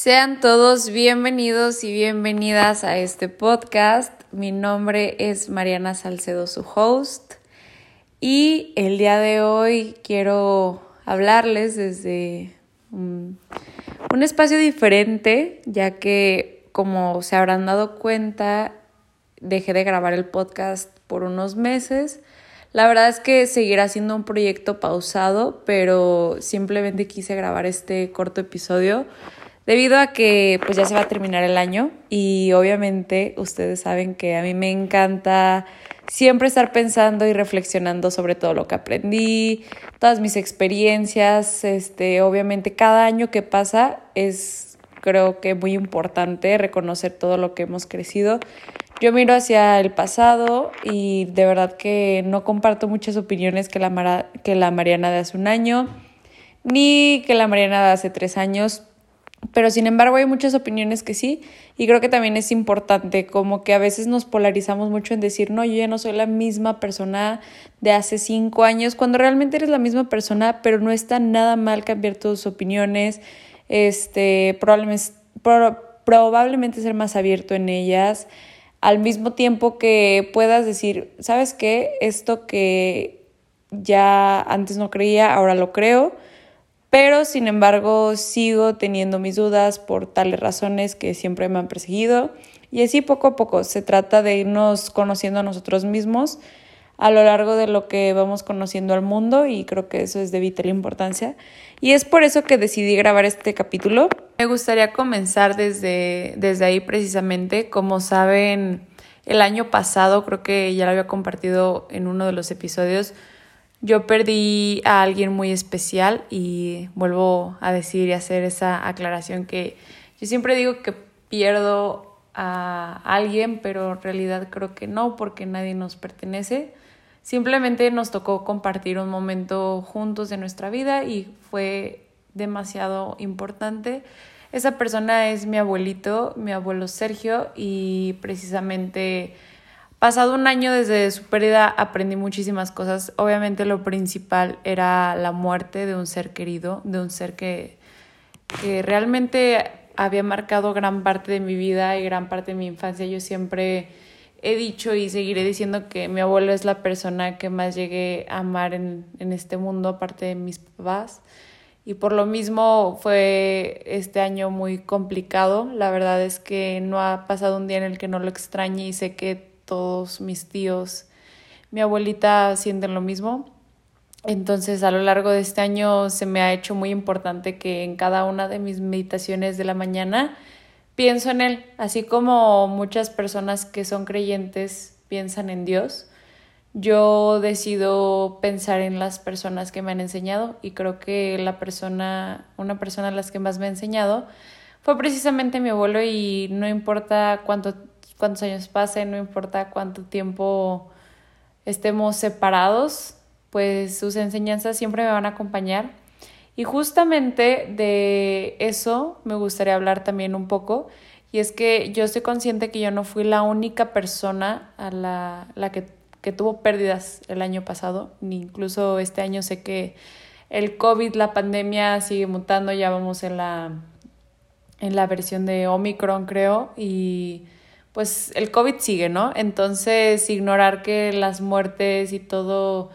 Sean todos bienvenidos y bienvenidas a este podcast. Mi nombre es Mariana Salcedo, su host. Y el día de hoy quiero hablarles desde un, espacio diferente, ya que como se habrán dado cuenta, dejé de grabar el podcast por unos meses. La verdad es que seguirá siendo un proyecto pausado, pero simplemente quise grabar este corto episodio debido a que pues ya se va a terminar el año y obviamente ustedes saben que a mí me encanta siempre estar pensando y reflexionando sobre todo lo que aprendí, todas mis experiencias, este, obviamente cada año que pasa es creo que muy importante reconocer todo lo que hemos crecido. Yo miro hacia el pasado y de verdad que no comparto muchas opiniones que la, que la Mariana de hace un año, ni que la Mariana de hace tres años, pero sin embargo hay muchas opiniones que sí y creo que también es importante como que a veces nos polarizamos mucho en decir no, yo ya no soy la misma persona de hace cinco años cuando realmente eres la misma persona pero no está nada mal cambiar tus opiniones, este, probablemente, probablemente ser más abierto en ellas al mismo tiempo que puedas decir, ¿sabes qué? Esto que ya antes no creía, ahora lo creo pero sin embargo sigo teniendo mis dudas por tales razones que siempre me han perseguido. Y así poco a poco se trata de irnos conociendo a nosotros mismos a lo largo de lo que vamos conociendo al mundo y creo que eso es de vital importancia. Y es por eso que decidí grabar este capítulo. Me gustaría comenzar desde, desde ahí precisamente, como saben, el año pasado creo que ya lo había compartido en uno de los episodios, yo perdí a alguien muy especial y vuelvo a decir y hacer esa aclaración que yo siempre digo que pierdo a alguien, pero en realidad creo que no, porque nadie nos pertenece. Simplemente nos tocó compartir un momento juntos de nuestra vida y fue demasiado importante. Esa persona es mi abuelito, mi abuelo Sergio, y precisamente Pasado un año desde su pérdida aprendí muchísimas cosas. Obviamente lo principal era la muerte de un ser querido, de un ser que, que realmente había marcado gran parte de mi vida y gran parte de mi infancia. Yo siempre he dicho y seguiré diciendo que mi abuelo es la persona que más llegué a amar en, en este mundo, aparte de mis papás. Y por lo mismo fue este año muy complicado. La verdad es que no ha pasado un día en el que no lo extrañe y sé que todos mis tíos, mi abuelita sienten lo mismo. Entonces a lo largo de este año se me ha hecho muy importante que en cada una de mis meditaciones de la mañana pienso en Él, así como muchas personas que son creyentes piensan en Dios. Yo decido pensar en las personas que me han enseñado y creo que la persona, una persona a las que más me ha enseñado fue precisamente mi abuelo y no importa cuánto cuántos años pasen, no importa cuánto tiempo estemos separados, pues sus enseñanzas siempre me van a acompañar. Y justamente de eso me gustaría hablar también un poco. Y es que yo estoy consciente que yo no fui la única persona a la, la que, que tuvo pérdidas el año pasado, ni incluso este año sé que el COVID, la pandemia sigue mutando, ya vamos en la, en la versión de Omicron creo, y pues el COVID sigue, ¿no? Entonces, ignorar que las muertes y todo,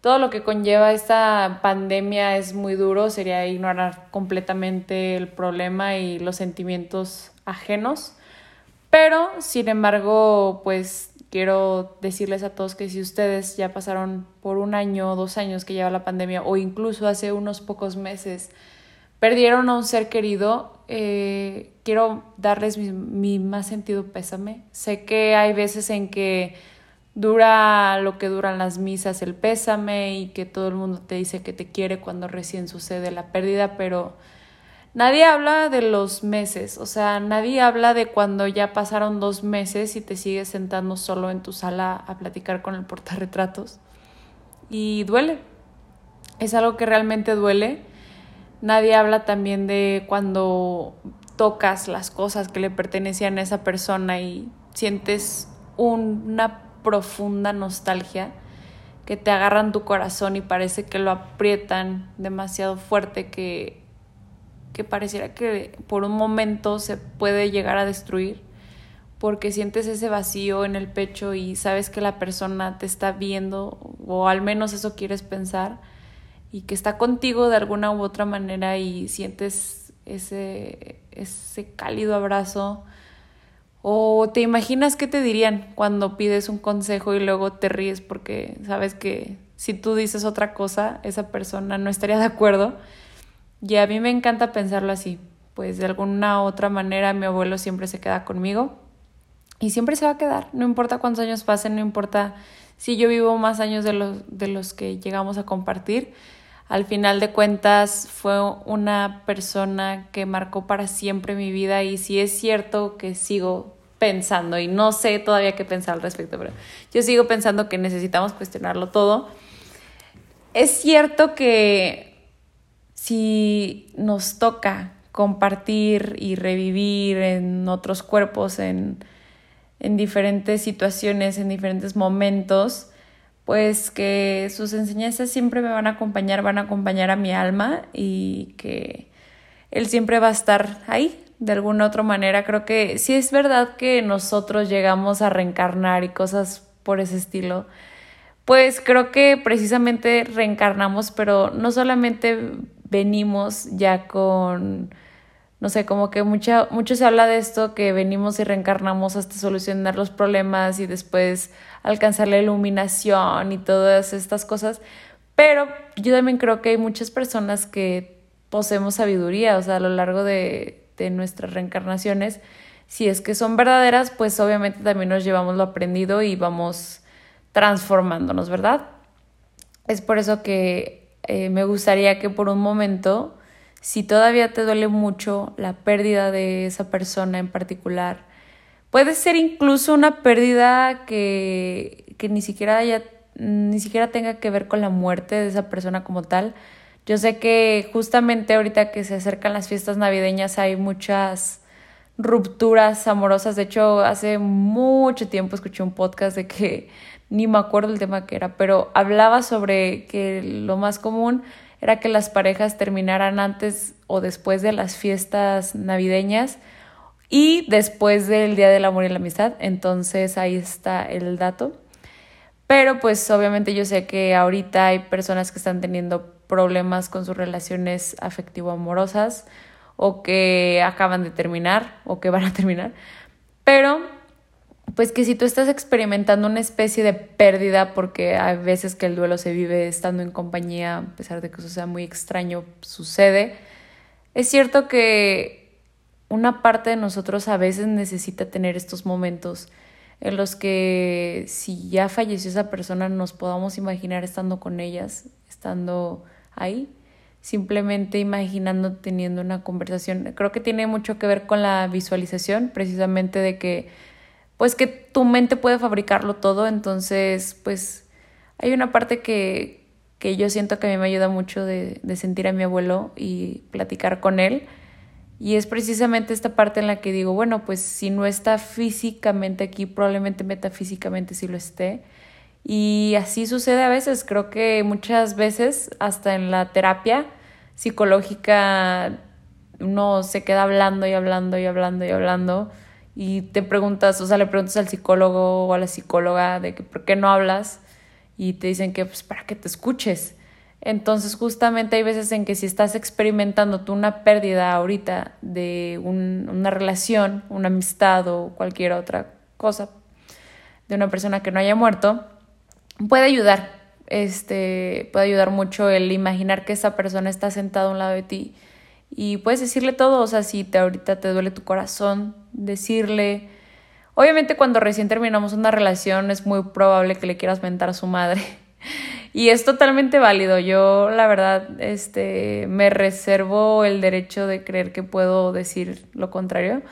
todo lo que conlleva esta pandemia es muy duro, sería ignorar completamente el problema y los sentimientos ajenos. Pero, sin embargo, pues quiero decirles a todos que si ustedes ya pasaron por un año o dos años que lleva la pandemia o incluso hace unos pocos meses, perdieron a un ser querido, eh, quiero darles mi, más sentido pésame. Sé que hay veces en que dura lo que duran las misas el pésame y que todo el mundo te dice que te quiere cuando recién sucede la pérdida, pero nadie habla de los meses, o sea, nadie habla de cuando ya pasaron dos meses y te sigues sentando solo en tu sala a platicar con el portarretratos. Y duele, es algo que realmente duele Nadie habla también de cuando tocas las cosas que le pertenecían a esa persona y sientes una profunda nostalgia que te agarran tu corazón y parece que lo aprietan demasiado fuerte que que pareciera que por un momento se puede llegar a destruir porque sientes ese vacío en el pecho y sabes que la persona te está viendo o al menos eso quieres pensar y que está contigo de alguna u otra manera y sientes ese, ese cálido abrazo o te imaginas qué te dirían cuando pides un consejo y luego te ríes porque sabes que si tú dices otra cosa, esa persona no estaría de acuerdo. Y a mí me encanta pensarlo así, pues de alguna u otra manera mi abuelo siempre se queda conmigo y siempre se va a quedar, no importa cuántos años pasen, no importa si yo vivo más años de los, de los que llegamos a compartir. Al final de cuentas fue una persona que marcó para siempre mi vida y si es cierto que sigo pensando y no sé todavía qué pensar al respecto, pero yo sigo pensando que necesitamos cuestionarlo todo. Es cierto que si nos toca compartir y revivir en otros cuerpos, en en diferentes situaciones, en diferentes momentos, pues que sus enseñanzas siempre me van a acompañar, van a acompañar a mi alma y que Él siempre va a estar ahí de alguna otra manera. Creo que sí es verdad que nosotros llegamos a reencarnar y cosas por ese estilo. Pues creo que precisamente reencarnamos, pero no solamente venimos ya con no sé, como que mucho se habla de esto, que venimos y reencarnamos hasta solucionar los problemas y después alcanzar la iluminación y todas estas cosas. Pero yo también creo que hay muchas personas que poseemos sabiduría, o sea, a lo largo de, de nuestras reencarnaciones. Si es que son verdaderas, pues obviamente también nos llevamos lo aprendido y vamos transformándonos, ¿verdad? Es por eso que eh, me gustaría que por un momento si todavía te duele mucho la pérdida de esa persona en particular, puede ser incluso una pérdida que, que ni siquiera haya, ni siquiera tenga que ver con la muerte de esa persona como tal. Yo sé que justamente ahorita que se acercan las fiestas navideñas hay muchas rupturas amorosas. De hecho, hace mucho tiempo escuché un podcast de que ni me acuerdo el tema que era, pero hablaba sobre que lo más común era que las parejas terminaran antes o después de las fiestas navideñas y después del Día del Amor y la Amistad. Entonces ahí está el dato. Pero pues obviamente yo sé que ahorita hay personas que están teniendo problemas con sus relaciones afectivo-amorosas o que acaban de terminar o que van a terminar. Pero pues que si tú estás experimentando una especie de pérdida, porque hay veces que el duelo se vive estando en compañía, a pesar de que eso sea muy extraño, sucede, es cierto que una parte de nosotros a veces necesita tener estos momentos en los que si ya falleció esa persona nos podamos imaginar estando con ellas, estando ahí, simplemente imaginando teniendo una conversación. Creo que tiene mucho que ver con la visualización, precisamente de que pues que tu mente puede fabricarlo todo, entonces pues hay una parte que, que yo siento que a mí me ayuda mucho de, de sentir a mi abuelo y platicar con él. Y es precisamente esta parte en la que digo, bueno, pues si no está físicamente aquí, probablemente metafísicamente sí lo esté. Y así sucede a veces. Creo que muchas veces, hasta en la terapia psicológica, uno se queda hablando y hablando y hablando y hablando y te preguntas, o sea, le preguntas al psicólogo o a la psicóloga de que por qué no hablas y te dicen que pues para que te escuches. Entonces justamente hay veces en que si estás experimentando tú una pérdida ahorita de una relación, una amistad o cualquier otra cosa de una persona que no haya muerto, puede ayudar, este, puede ayudar mucho el imaginar que esa persona está sentada a un lado de ti y puedes decirle todo, o sea, si te ahorita te duele tu corazón, decirle. Obviamente cuando recién terminamos una relación es muy probable que le quieras mentar a su madre. Y es totalmente válido. Yo, la verdad, este, me reservo el derecho de creer que puedo decir lo contrario.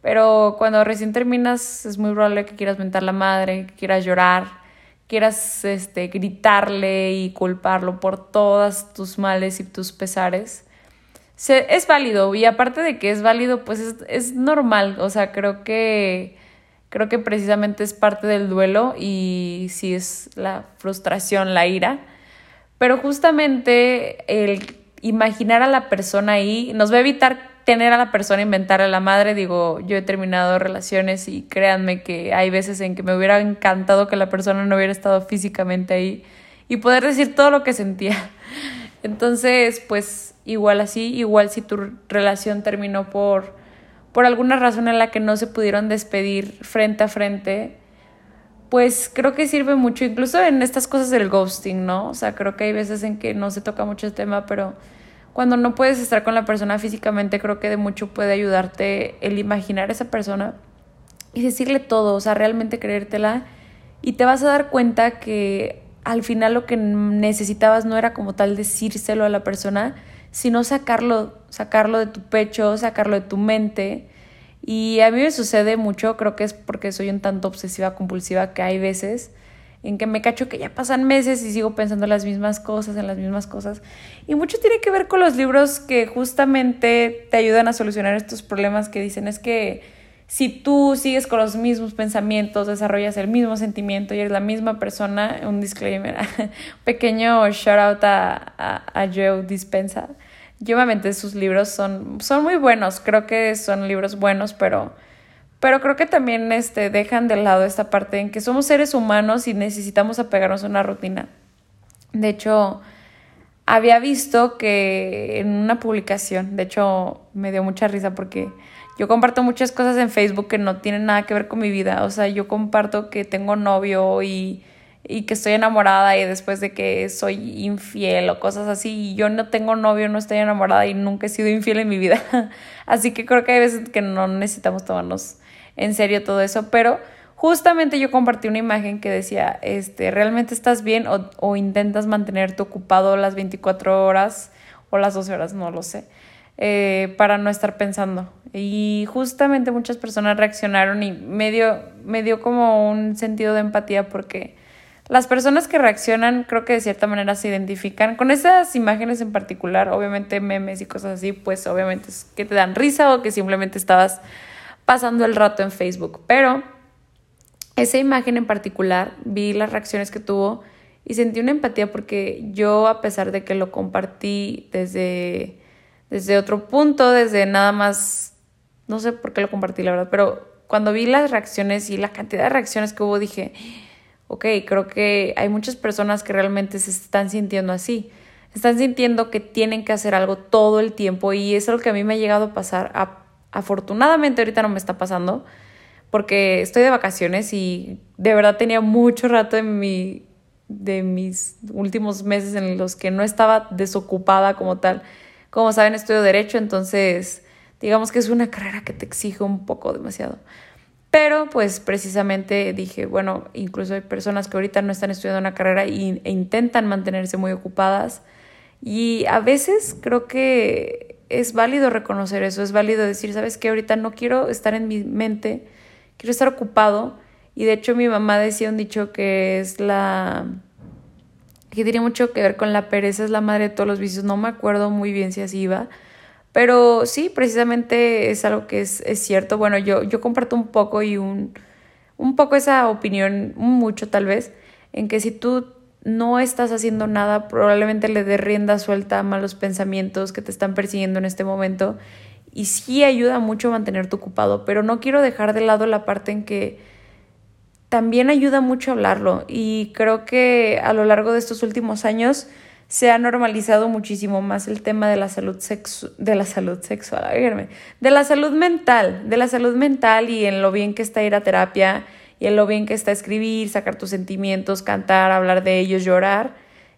Pero cuando recién terminas, es muy probable que quieras mentar a la madre, que quieras llorar, quieras este, gritarle y culparlo por todas tus males y tus pesares es válido y aparte de que es válido, pues es, es normal, o sea, creo que creo que precisamente es parte del duelo y sí es la frustración, la ira, pero justamente el imaginar a la persona ahí, nos va a evitar tener a la persona, inventar a la madre. Digo, yo he terminado relaciones y créanme que hay veces en que me hubiera encantado que la persona no hubiera estado físicamente ahí y poder decir todo lo que sentía. Entonces, pues igual así, igual si tu relación terminó por, por alguna razón en la que no se pudieron despedir frente a frente, pues creo que sirve mucho, incluso en estas cosas del ghosting, ¿no? O sea, creo que hay veces en que no se toca mucho el tema, pero cuando no puedes estar con la persona físicamente, creo que de mucho puede ayudarte el imaginar a esa persona y decirle todo, o sea, realmente creértela y te vas a dar cuenta que al final lo que necesitabas no era como tal decírselo a la persona, sino sacarlo, sacarlo de tu pecho, sacarlo de tu mente. Y a mí me sucede mucho, creo que es porque soy un tanto obsesiva compulsiva que hay veces en que me cacho que ya pasan meses y sigo pensando en las mismas cosas, en las mismas cosas. Y mucho tiene que ver con los libros que justamente te ayudan a solucionar estos problemas que dicen es que si tú sigues con los mismos pensamientos, desarrollas el mismo sentimiento y eres la misma persona, un disclaimer, pequeño shout out a, a, Joe Dispensa. Yo obviamente sus libros son, son muy buenos, creo que son libros buenos, pero pero creo que también este, dejan de lado esta parte en que somos seres humanos y necesitamos apegarnos a una rutina. De hecho, había visto que en una publicación, de hecho me dio mucha risa porque yo comparto muchas cosas en Facebook que no tienen nada que ver con mi vida. O sea, yo comparto que tengo novio y, y que estoy enamorada y después de que soy infiel o cosas así. Y yo no tengo novio, no estoy enamorada y nunca he sido infiel en mi vida. así que creo que hay veces que no necesitamos tomarnos en serio todo eso, pero justamente yo compartí una imagen que decía, este, ¿realmente estás bien o, o intentas mantenerte ocupado las 24 horas o las 12 horas? No lo sé. Eh, para no estar pensando. Y justamente muchas personas reaccionaron y me dio, me dio como un sentido de empatía porque las personas que reaccionan creo que de cierta manera se identifican con esas imágenes en particular, obviamente memes y cosas así, pues obviamente es que te dan risa o que simplemente estabas pasando el rato en Facebook. Pero esa imagen en particular, vi las reacciones que tuvo y sentí una empatía porque yo, a pesar de que lo compartí desde, desde otro punto, desde nada más, no sé por qué lo compartí, la verdad, pero cuando vi las reacciones y la cantidad de reacciones que hubo, dije, ok, creo que hay muchas personas que realmente se están sintiendo así. Están sintiendo que tienen que hacer algo todo el tiempo y es algo que a mí me ha llegado a pasar Afortunadamente ahorita no me está pasando porque estoy de vacaciones y de verdad tenía mucho rato en mi, de mis últimos meses en los que no estaba desocupada como tal. Como saben, estudio derecho, entonces digamos que es una carrera que te exige un poco demasiado. Pero pues precisamente dije, bueno, incluso hay personas que ahorita no están estudiando una carrera e intentan mantenerse muy ocupadas. Y a veces creo que es válido reconocer eso, es válido decir, sabes que ahorita no quiero estar en mi mente, quiero estar ocupado. Y de hecho mi mamá decía un dicho que es la... que tiene mucho que ver con la pereza, es la madre de todos los vicios. No me acuerdo muy bien si así iba. Pero sí, precisamente es algo que es, es cierto. Bueno, yo, yo comparto un poco y un, un poco esa opinión, mucho tal vez, en que si tú no estás haciendo nada, probablemente le dé rienda suelta a malos pensamientos que te están persiguiendo en este momento. Y sí ayuda mucho a mantenerte ocupado, pero no quiero dejar de lado la parte en que también ayuda mucho hablarlo. Y creo que a lo largo de estos últimos años se ha normalizado muchísimo más el tema de la salud de la salud sexual, de la salud mental, de la salud mental y en lo bien que está ir a terapia y en lo bien que está escribir, sacar tus sentimientos, cantar, hablar de ellos, llorar.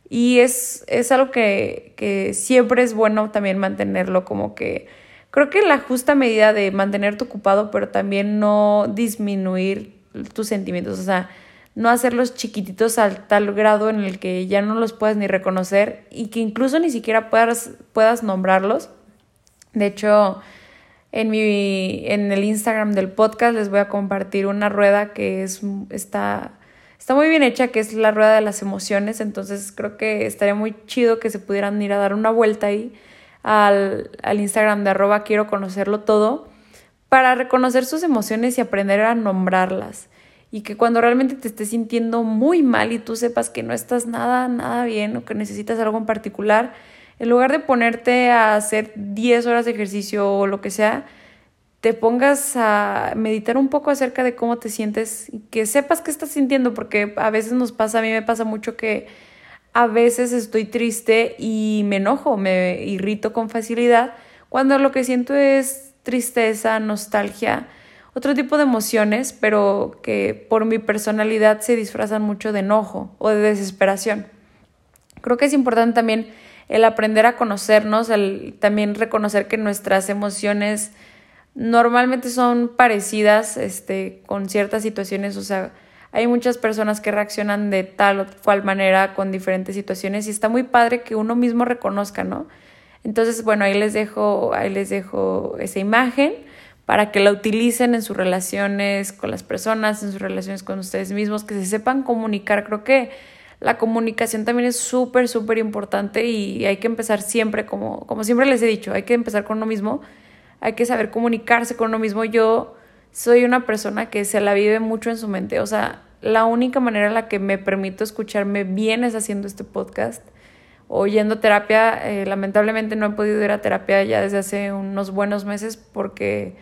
Y es, es algo que, que siempre es bueno también mantenerlo como que, creo que la justa medida de mantenerte ocupado, pero también no disminuir tus sentimientos, o sea, no hacerlos chiquititos al tal grado en el que ya no los puedas ni reconocer y que incluso ni siquiera puedas, puedas nombrarlos. De hecho, en, mi, en el Instagram del podcast les voy a compartir una rueda que es, está, está muy bien hecha, que es la rueda de las emociones. Entonces creo que estaría muy chido que se pudieran ir a dar una vuelta ahí al, al Instagram de arroba quiero conocerlo todo para reconocer sus emociones y aprender a nombrarlas. Y que cuando realmente te estés sintiendo muy mal y tú sepas que no estás nada, nada bien o que necesitas algo en particular, en lugar de ponerte a hacer 10 horas de ejercicio o lo que sea, te pongas a meditar un poco acerca de cómo te sientes y que sepas qué estás sintiendo, porque a veces nos pasa, a mí me pasa mucho que a veces estoy triste y me enojo, me irrito con facilidad, cuando lo que siento es tristeza, nostalgia, otro tipo de emociones, pero que por mi personalidad se disfrazan mucho de enojo o de desesperación. Creo que es importante también el aprender a conocernos, el también reconocer que nuestras emociones normalmente son parecidas este, con ciertas situaciones, o sea, hay muchas personas que reaccionan de tal o cual manera con diferentes situaciones y está muy padre que uno mismo reconozca, ¿no? Entonces, bueno, ahí les dejo, ahí les dejo esa imagen para que la utilicen en sus relaciones con las personas, en sus relaciones con ustedes mismos, que se sepan comunicar. Creo que la comunicación también es súper, súper importante y hay que empezar siempre, como, como siempre les he dicho, hay que empezar con uno mismo hay que saber comunicarse con uno mismo. Yo soy una persona que se la vive mucho en su mente, o sea, la única manera en la que me permito escucharme bien es haciendo este podcast o terapia. Eh, lamentablemente no he podido ir a terapia ya desde hace unos buenos meses porque,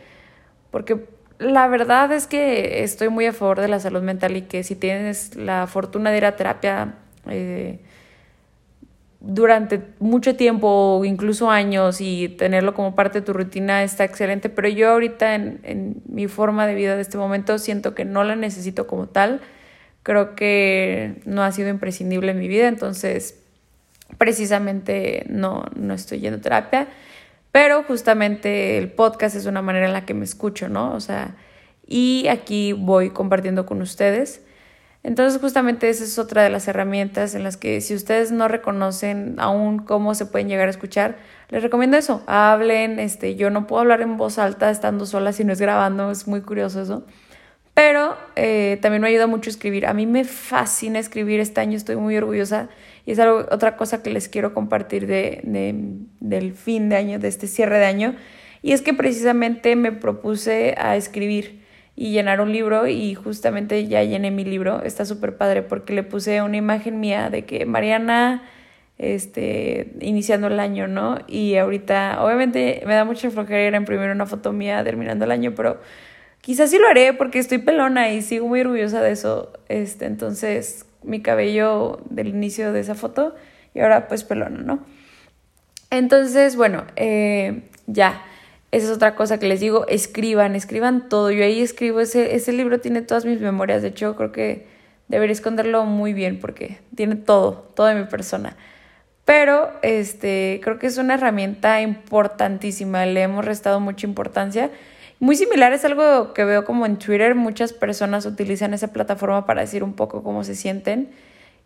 porque la verdad es que estoy muy a favor de la salud mental y que si tienes la fortuna de ir a terapia, eh, durante mucho tiempo o incluso años y tenerlo como parte de tu rutina está excelente, pero yo ahorita en, en, mi forma de vida de este momento siento que no la necesito como tal, creo que no ha sido imprescindible en mi vida, entonces precisamente no, no estoy yendo a terapia, pero justamente el podcast es una manera en la que me escucho, ¿no? O sea, y aquí voy compartiendo con ustedes. Entonces justamente esa es otra de las herramientas en las que si ustedes no reconocen aún cómo se pueden llegar a escuchar, les recomiendo eso, hablen, este, yo no puedo hablar en voz alta estando sola si no es grabando, es muy curioso eso, pero eh, también me ayuda mucho escribir, a mí me fascina escribir, este año estoy muy orgullosa y es algo, otra cosa que les quiero compartir de, de, del fin de año, de este cierre de año, y es que precisamente me propuse a escribir y llenar un libro y justamente ya llené mi libro. Está súper padre porque le puse una imagen mía de que Mariana, este, iniciando el año, ¿no? Y ahorita, obviamente me da mucha flojera imprimir una foto mía terminando el año, pero quizás sí lo haré porque estoy pelona y sigo muy orgullosa de eso. Este, entonces, mi cabello del inicio de esa foto y ahora pues pelona, ¿no? Entonces, bueno, eh, ya esa es otra cosa que les digo, escriban, escriban todo. Yo ahí escribo, ese, ese libro tiene todas mis memorias. De hecho, creo que debería esconderlo muy bien porque tiene todo, toda mi persona. Pero este, creo que es una herramienta importantísima, le hemos restado mucha importancia. Muy similar es algo que veo como en Twitter, muchas personas utilizan esa plataforma para decir un poco cómo se sienten.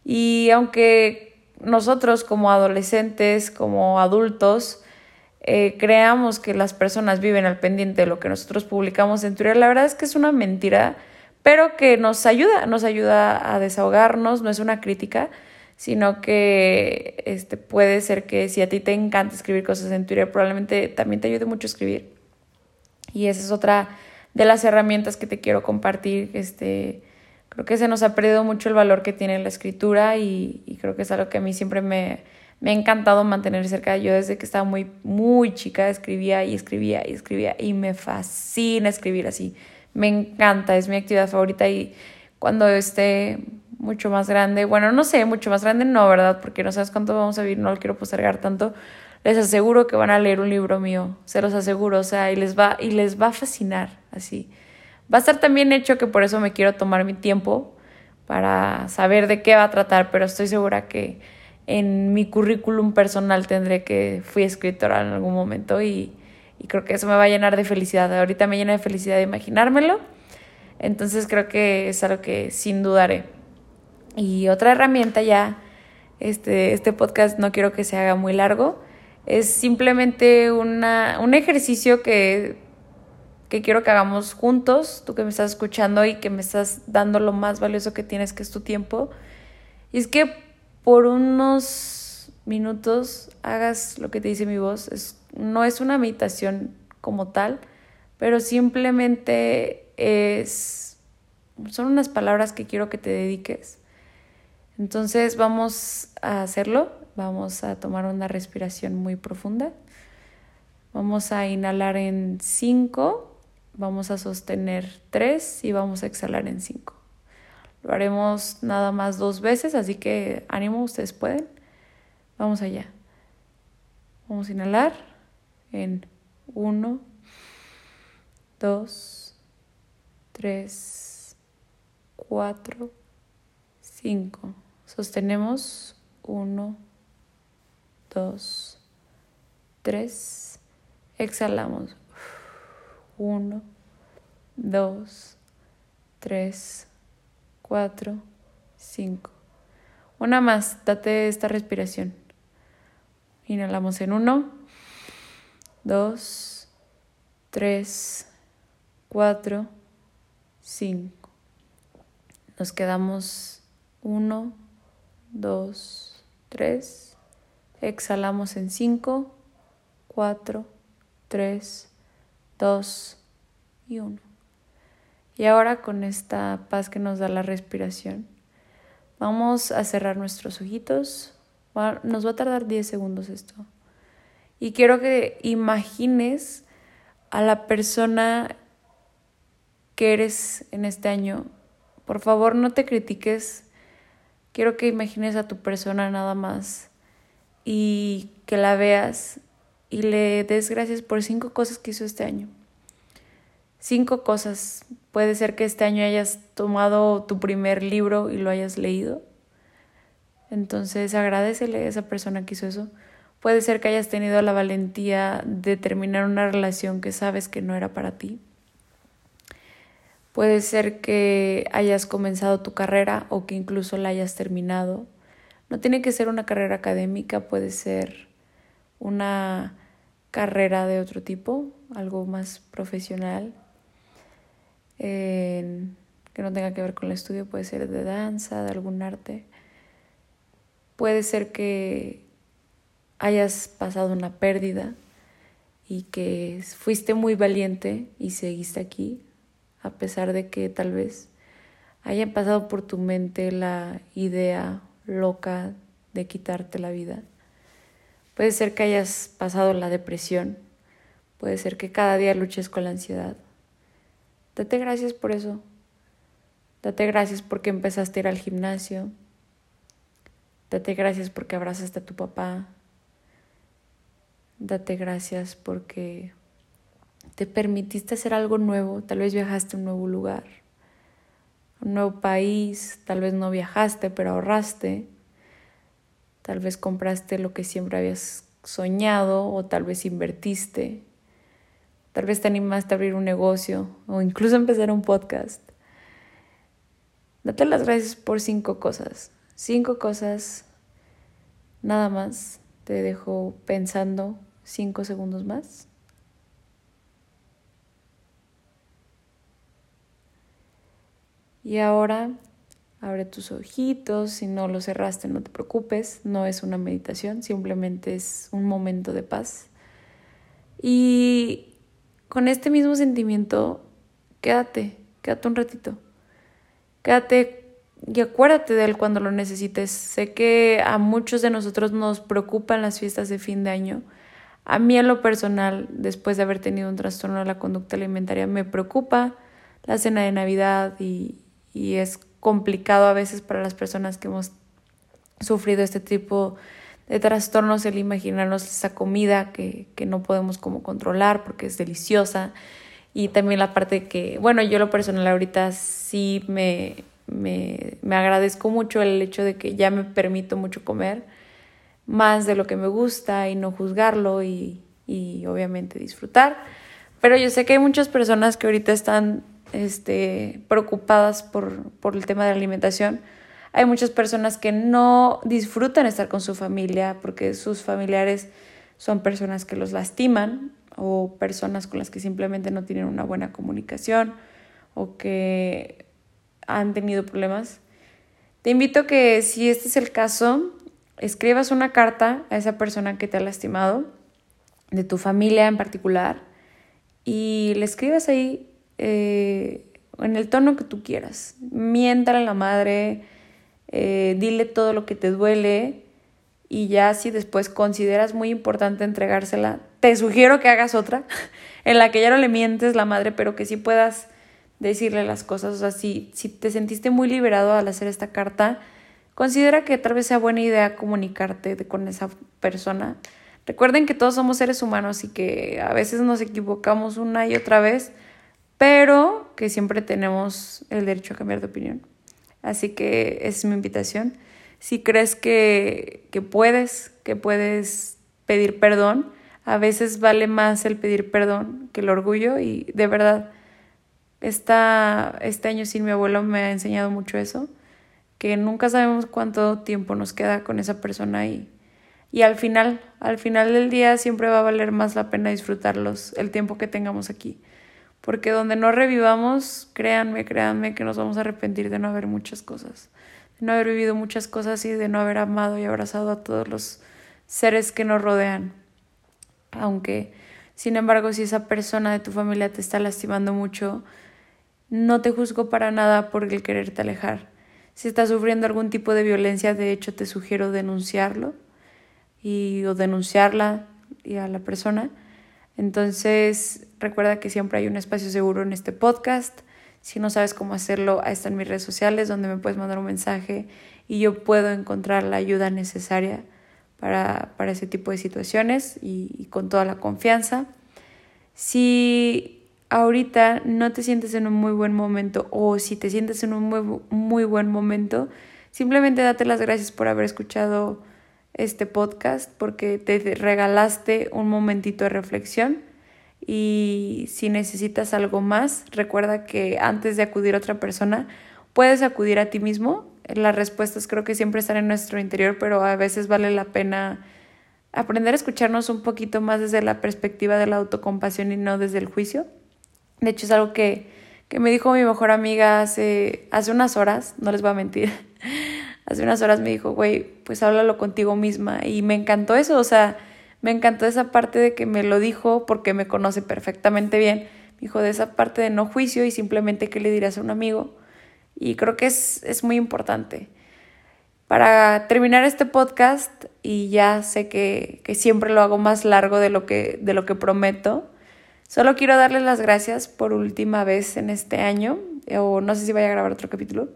Y aunque nosotros como adolescentes, como adultos, eh, creamos que las personas viven al pendiente de lo que nosotros publicamos en Twitter, la verdad es que es una mentira, pero que nos ayuda, nos ayuda a desahogarnos, no es una crítica, sino que este, puede ser que si a ti te encanta escribir cosas en Twitter, probablemente también te ayude mucho a escribir. Y esa es otra de las herramientas que te quiero compartir. Este, creo que se nos ha perdido mucho el valor que tiene la escritura y, y creo que es algo que a mí siempre me, me ha encantado mantener cerca. Yo desde que estaba muy, muy chica escribía y escribía y escribía y me fascina escribir así. Me encanta, es mi actividad favorita y cuando esté mucho más grande, bueno, no sé, mucho más grande no, ¿verdad? Porque no sabes cuánto vamos a vivir, no lo quiero postergar tanto. Les aseguro que van a leer un libro mío, se los aseguro, o sea, y les va y les va a fascinar así. Va a estar también hecho que por eso me quiero tomar mi tiempo para saber de qué va a tratar, pero estoy segura que en mi currículum personal tendré que fui escritora en algún momento y, y, creo que eso me va a llenar de felicidad. Ahorita me llena de felicidad de imaginármelo, entonces creo que es algo que sin dudaré. Y otra herramienta ya, este, este podcast no quiero que se haga muy largo, es simplemente una, un ejercicio que, que quiero que hagamos juntos, tú que me estás escuchando y que me estás dando lo más valioso que tienes, que es tu tiempo. Y es que por unos minutos hagas lo que te dice mi voz. Es, no es una meditación como tal, pero simplemente es, son unas palabras que quiero que te dediques. Entonces vamos a hacerlo, vamos a tomar una respiración muy profunda. Vamos a inhalar en 5, vamos a sostener 3 y vamos a exhalar en 5. Lo haremos nada más dos veces, así que ánimo, ustedes pueden. Vamos allá. Vamos a inhalar en 1, 2, 3, 4, 5. Sostenemos 1, 2, 3. Exhalamos 1, 2, 3, 4, 5. Una más, date esta respiración. Inhalamos en 1, 2, 3, 4, 5. Nos quedamos 1, 2, 3. Exhalamos en 5, 4, 3, 2 y 1. Y ahora con esta paz que nos da la respiración, vamos a cerrar nuestros ojitos. Nos va a tardar 10 segundos esto. Y quiero que imagines a la persona que eres en este año. Por favor, no te critiques. Quiero que imagines a tu persona nada más y que la veas y le des gracias por cinco cosas que hizo este año. Cinco cosas. Puede ser que este año hayas tomado tu primer libro y lo hayas leído. Entonces agradecele a esa persona que hizo eso. Puede ser que hayas tenido la valentía de terminar una relación que sabes que no era para ti. Puede ser que hayas comenzado tu carrera o que incluso la hayas terminado. No tiene que ser una carrera académica, puede ser una carrera de otro tipo, algo más profesional, que no tenga que ver con el estudio, puede ser de danza, de algún arte. Puede ser que hayas pasado una pérdida y que fuiste muy valiente y seguiste aquí, a pesar de que tal vez haya pasado por tu mente la idea loca de quitarte la vida. Puede ser que hayas pasado la depresión, puede ser que cada día luches con la ansiedad. Date gracias por eso. Date gracias porque empezaste a ir al gimnasio. Date gracias porque abrazaste a tu papá, Date gracias porque te permitiste hacer algo nuevo, tal vez viajaste a un nuevo lugar, a un nuevo país, tal vez no viajaste, pero ahorraste, tal vez compraste lo que siempre habías soñado o tal vez invertiste, tal vez te animaste a abrir un negocio o incluso empezar un podcast. Date las gracias por cinco cosas, cinco cosas nada más. Te dejo pensando Cinco segundos más. Y ahora abre tus ojitos, si no los cerraste no te preocupes, no es una meditación, simplemente es un momento de paz. Y con este mismo sentimiento, quédate, quédate un ratito. Quédate y acuérdate de él cuando lo necesites. Sé que a muchos de nosotros nos preocupan las fiestas de fin de año a mí en lo personal, después de haber tenido un trastorno de la conducta alimentaria, me preocupa la cena de Navidad y, es complicado a veces para las personas que hemos sufrido este tipo de trastornos el imaginarnos esa comida que, que no podemos como controlar porque es deliciosa y también la parte que, bueno, yo lo personal ahorita sí me, me, me agradezco mucho el hecho de que ya me permito mucho comer más de lo que me gusta y no juzgarlo y, y obviamente disfrutar. Pero yo sé que hay muchas personas que ahorita están este, preocupadas por, por el tema de la alimentación. Hay muchas personas que no disfrutan estar con su familia porque sus familiares son personas que los lastiman o personas con las que simplemente no tienen una buena comunicación o que han tenido problemas. Te invito a que si este es el caso, escribas una carta a esa persona que te ha lastimado, de tu familia en particular, y le escribas ahí eh, en el tono que tú quieras. Miéntale a la madre, eh, dile todo lo que te duele y ya si después consideras muy importante entregársela, te sugiero que hagas otra en la que ya no le mientes la madre, pero que sí puedas decirle las cosas. O sea, si, si te sentiste muy liberado al hacer esta carta, considera que tal vez sea buena idea comunicarte con esa persona. Recuerden que todos somos seres humanos y que a veces nos equivocamos una y otra vez, pero que siempre tenemos el derecho a cambiar de opinión. Así que es mi invitación. Si crees que, que puedes, que puedes pedir perdón, a veces vale más el pedir perdón que el orgullo y de verdad, esta, este año sin mi abuelo me ha enseñado mucho eso, que nunca sabemos cuánto tiempo nos queda con esa persona y, y al final, al final del día siempre va a valer más la pena disfrutarlos el tiempo que tengamos aquí. Porque donde no revivamos, créanme, créanme que nos vamos a arrepentir de no haber muchas cosas, de no haber vivido muchas cosas y de no haber amado y abrazado a todos los seres que nos rodean aunque sin embargo si esa persona de tu familia te está lastimando mucho, no te juzgo para nada por el quererte alejar. Si estás sufriendo algún tipo de violencia, de hecho te sugiero denunciarlo y o denunciarla y a la persona. Entonces, recuerda que siempre hay un espacio seguro en este podcast. Si no sabes cómo hacerlo, ahí están mis redes sociales donde me puedes mandar un mensaje y yo puedo encontrar la ayuda necesaria para, para ese tipo de situaciones y, con toda la confianza. Si ahorita no te sientes en un muy buen momento o si te sientes en un muy, muy buen momento, simplemente date las gracias por haber escuchado este podcast porque te regalaste un momentito de reflexión y si necesitas algo más, recuerda que antes de acudir a otra persona, puedes acudir a ti mismo las respuestas creo que siempre están en nuestro interior, pero a veces vale la pena aprender a escucharnos un poquito más desde la perspectiva de la autocompasión y no desde el juicio. De hecho, es algo que, que me dijo mi mejor amiga hace, hace unas horas, no les voy a mentir. hace unas horas me dijo, güey, pues háblalo contigo misma. Y me encantó eso, o sea, me encantó esa parte de que me lo dijo porque me conoce perfectamente bien. Me dijo de esa parte de no juicio y simplemente que le dirás a un amigo y creo que es, es muy importante. Para terminar este podcast, y ya sé que, que siempre lo hago más largo de lo, que, de lo que prometo, solo quiero darles las gracias por última vez en este año, o no sé si vaya a grabar otro capítulo,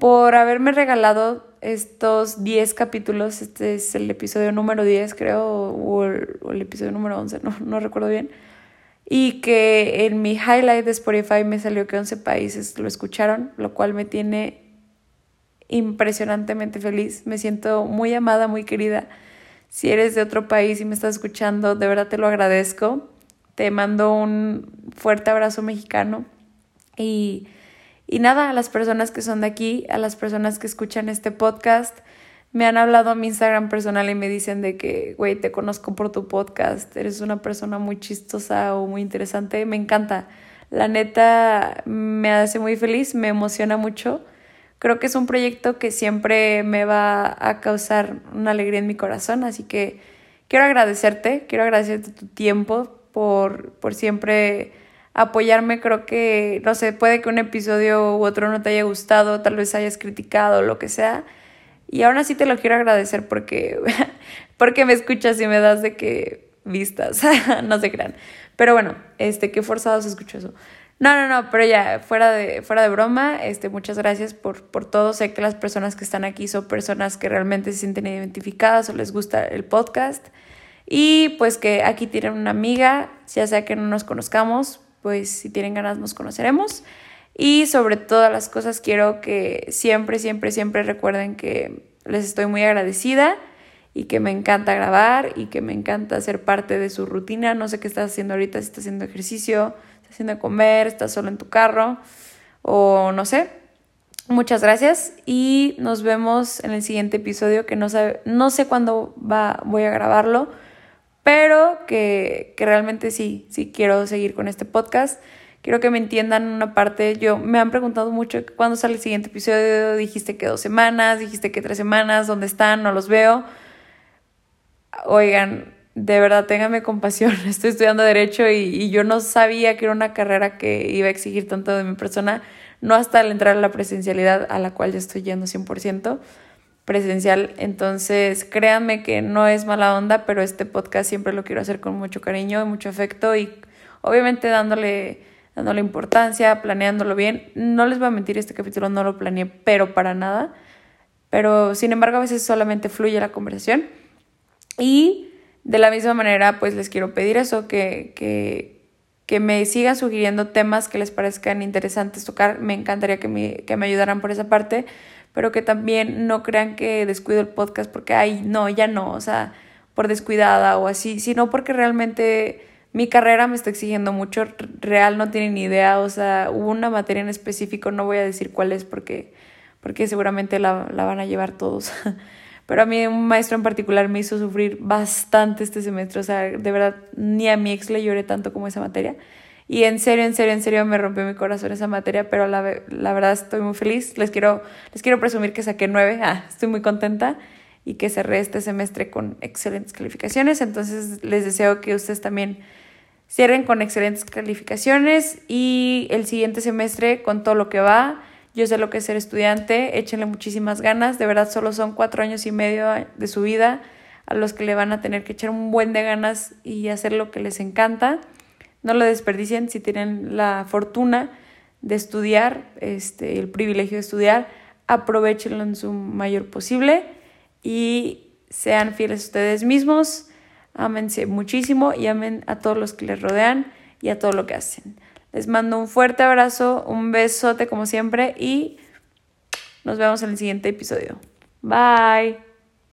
por haberme regalado estos 10 capítulos. Este es el episodio número 10, creo, o el, o el episodio número 11, no, no recuerdo bien y que en mi highlight de Spotify me salió que 11 países lo escucharon, lo cual me tiene impresionantemente feliz. Me siento muy amada, muy querida. Si eres de otro país y me estás escuchando, de verdad te lo agradezco. Te mando un fuerte abrazo mexicano y, y nada, a las personas que son de aquí, a las personas que escuchan este podcast, me han hablado a mi Instagram personal y me dicen de que, güey, te conozco por tu podcast, eres una persona muy chistosa o muy interesante, me encanta. La neta me hace muy feliz, me emociona mucho. Creo que es un proyecto que siempre me va a causar una alegría en mi corazón, así que quiero agradecerte, quiero agradecerte tu tiempo por, por siempre apoyarme. Creo que, no sé, puede que un episodio u otro no te haya gustado, tal vez hayas criticado, lo que sea y aún así te lo quiero agradecer porque, porque me escuchas y me das de que vistas, no se crean. Pero bueno, este, qué forzado se escuchó eso. No, no, no, pero ya, fuera de, fuera de broma, este, muchas gracias por, por todo. Sé que las personas que están aquí son personas que realmente se sienten identificadas o les gusta el podcast. Y pues que aquí tienen una amiga, ya sea que no nos conozcamos, pues si tienen ganas nos conoceremos. Y sobre todas las cosas quiero que siempre, siempre, siempre recuerden que les estoy muy agradecida y que me encanta grabar y que me encanta ser parte de su rutina. No sé qué estás haciendo ahorita, si estás haciendo ejercicio, estás haciendo comer, estás solo en tu carro o no sé. Muchas gracias y nos vemos en el siguiente episodio que no, sabe, no sé cuándo va, voy a grabarlo, pero que, que realmente sí, sí quiero seguir con este podcast. Quiero que me entiendan una parte. Yo me han preguntado mucho cuándo sale el siguiente episodio. Dijiste que dos semanas, dijiste que tres semanas, ¿dónde están? No los veo. Oigan, de verdad, ténganme compasión. Estoy estudiando Derecho y, y, yo no sabía que era una carrera que iba a exigir tanto de mi persona, no hasta al entrar a la presencialidad a la cual ya estoy yendo 100% presencial. Entonces, créanme que no es mala onda, pero este podcast siempre lo quiero hacer con mucho cariño y mucho afecto y obviamente dándole, dándole importancia, planeándolo bien. No les voy a mentir, este capítulo no lo planeé, pero para nada. Pero, sin embargo, a veces solamente fluye la conversación. Y de la misma manera, pues les quiero pedir eso, que, que, que me sigan sugiriendo temas que les parezcan interesantes tocar. Me encantaría que me, que me ayudaran por esa parte pero que también no crean que descuido el podcast porque, ay, no, ya no, o sea, por descuidada o así, sino porque realmente mi carrera me está exigiendo mucho, real no tienen ni idea, o sea, hubo una materia en específico, no voy a decir cuál es porque, porque seguramente la, la van a llevar todos, pero a mí un maestro en particular me hizo sufrir bastante este semestre, o sea, de verdad, ni a mi ex le lloré tanto como esa materia. Y en serio, en serio, en serio me rompió mi corazón esa materia, pero la, la verdad estoy muy feliz. Les quiero, les quiero presumir que saqué nueve. Ah, estoy muy contenta y que cerré este semestre con excelentes calificaciones. Entonces les deseo que ustedes también cierren con excelentes calificaciones y el siguiente semestre con todo lo que va. Yo sé lo que es ser estudiante, échenle muchísimas ganas. De verdad, solo son cuatro años y medio de su vida a los que le van a tener que echar un buen de ganas y hacer lo que les encanta. No lo desperdicien si tienen la fortuna de estudiar, este, el privilegio de estudiar, aprovechenlo en su mayor posible y sean fieles a ustedes mismos, ámense muchísimo y amen a todos los que les rodean y a todo lo que hacen. Les mando un fuerte abrazo, un besote como siempre y nos vemos en el siguiente episodio. Bye.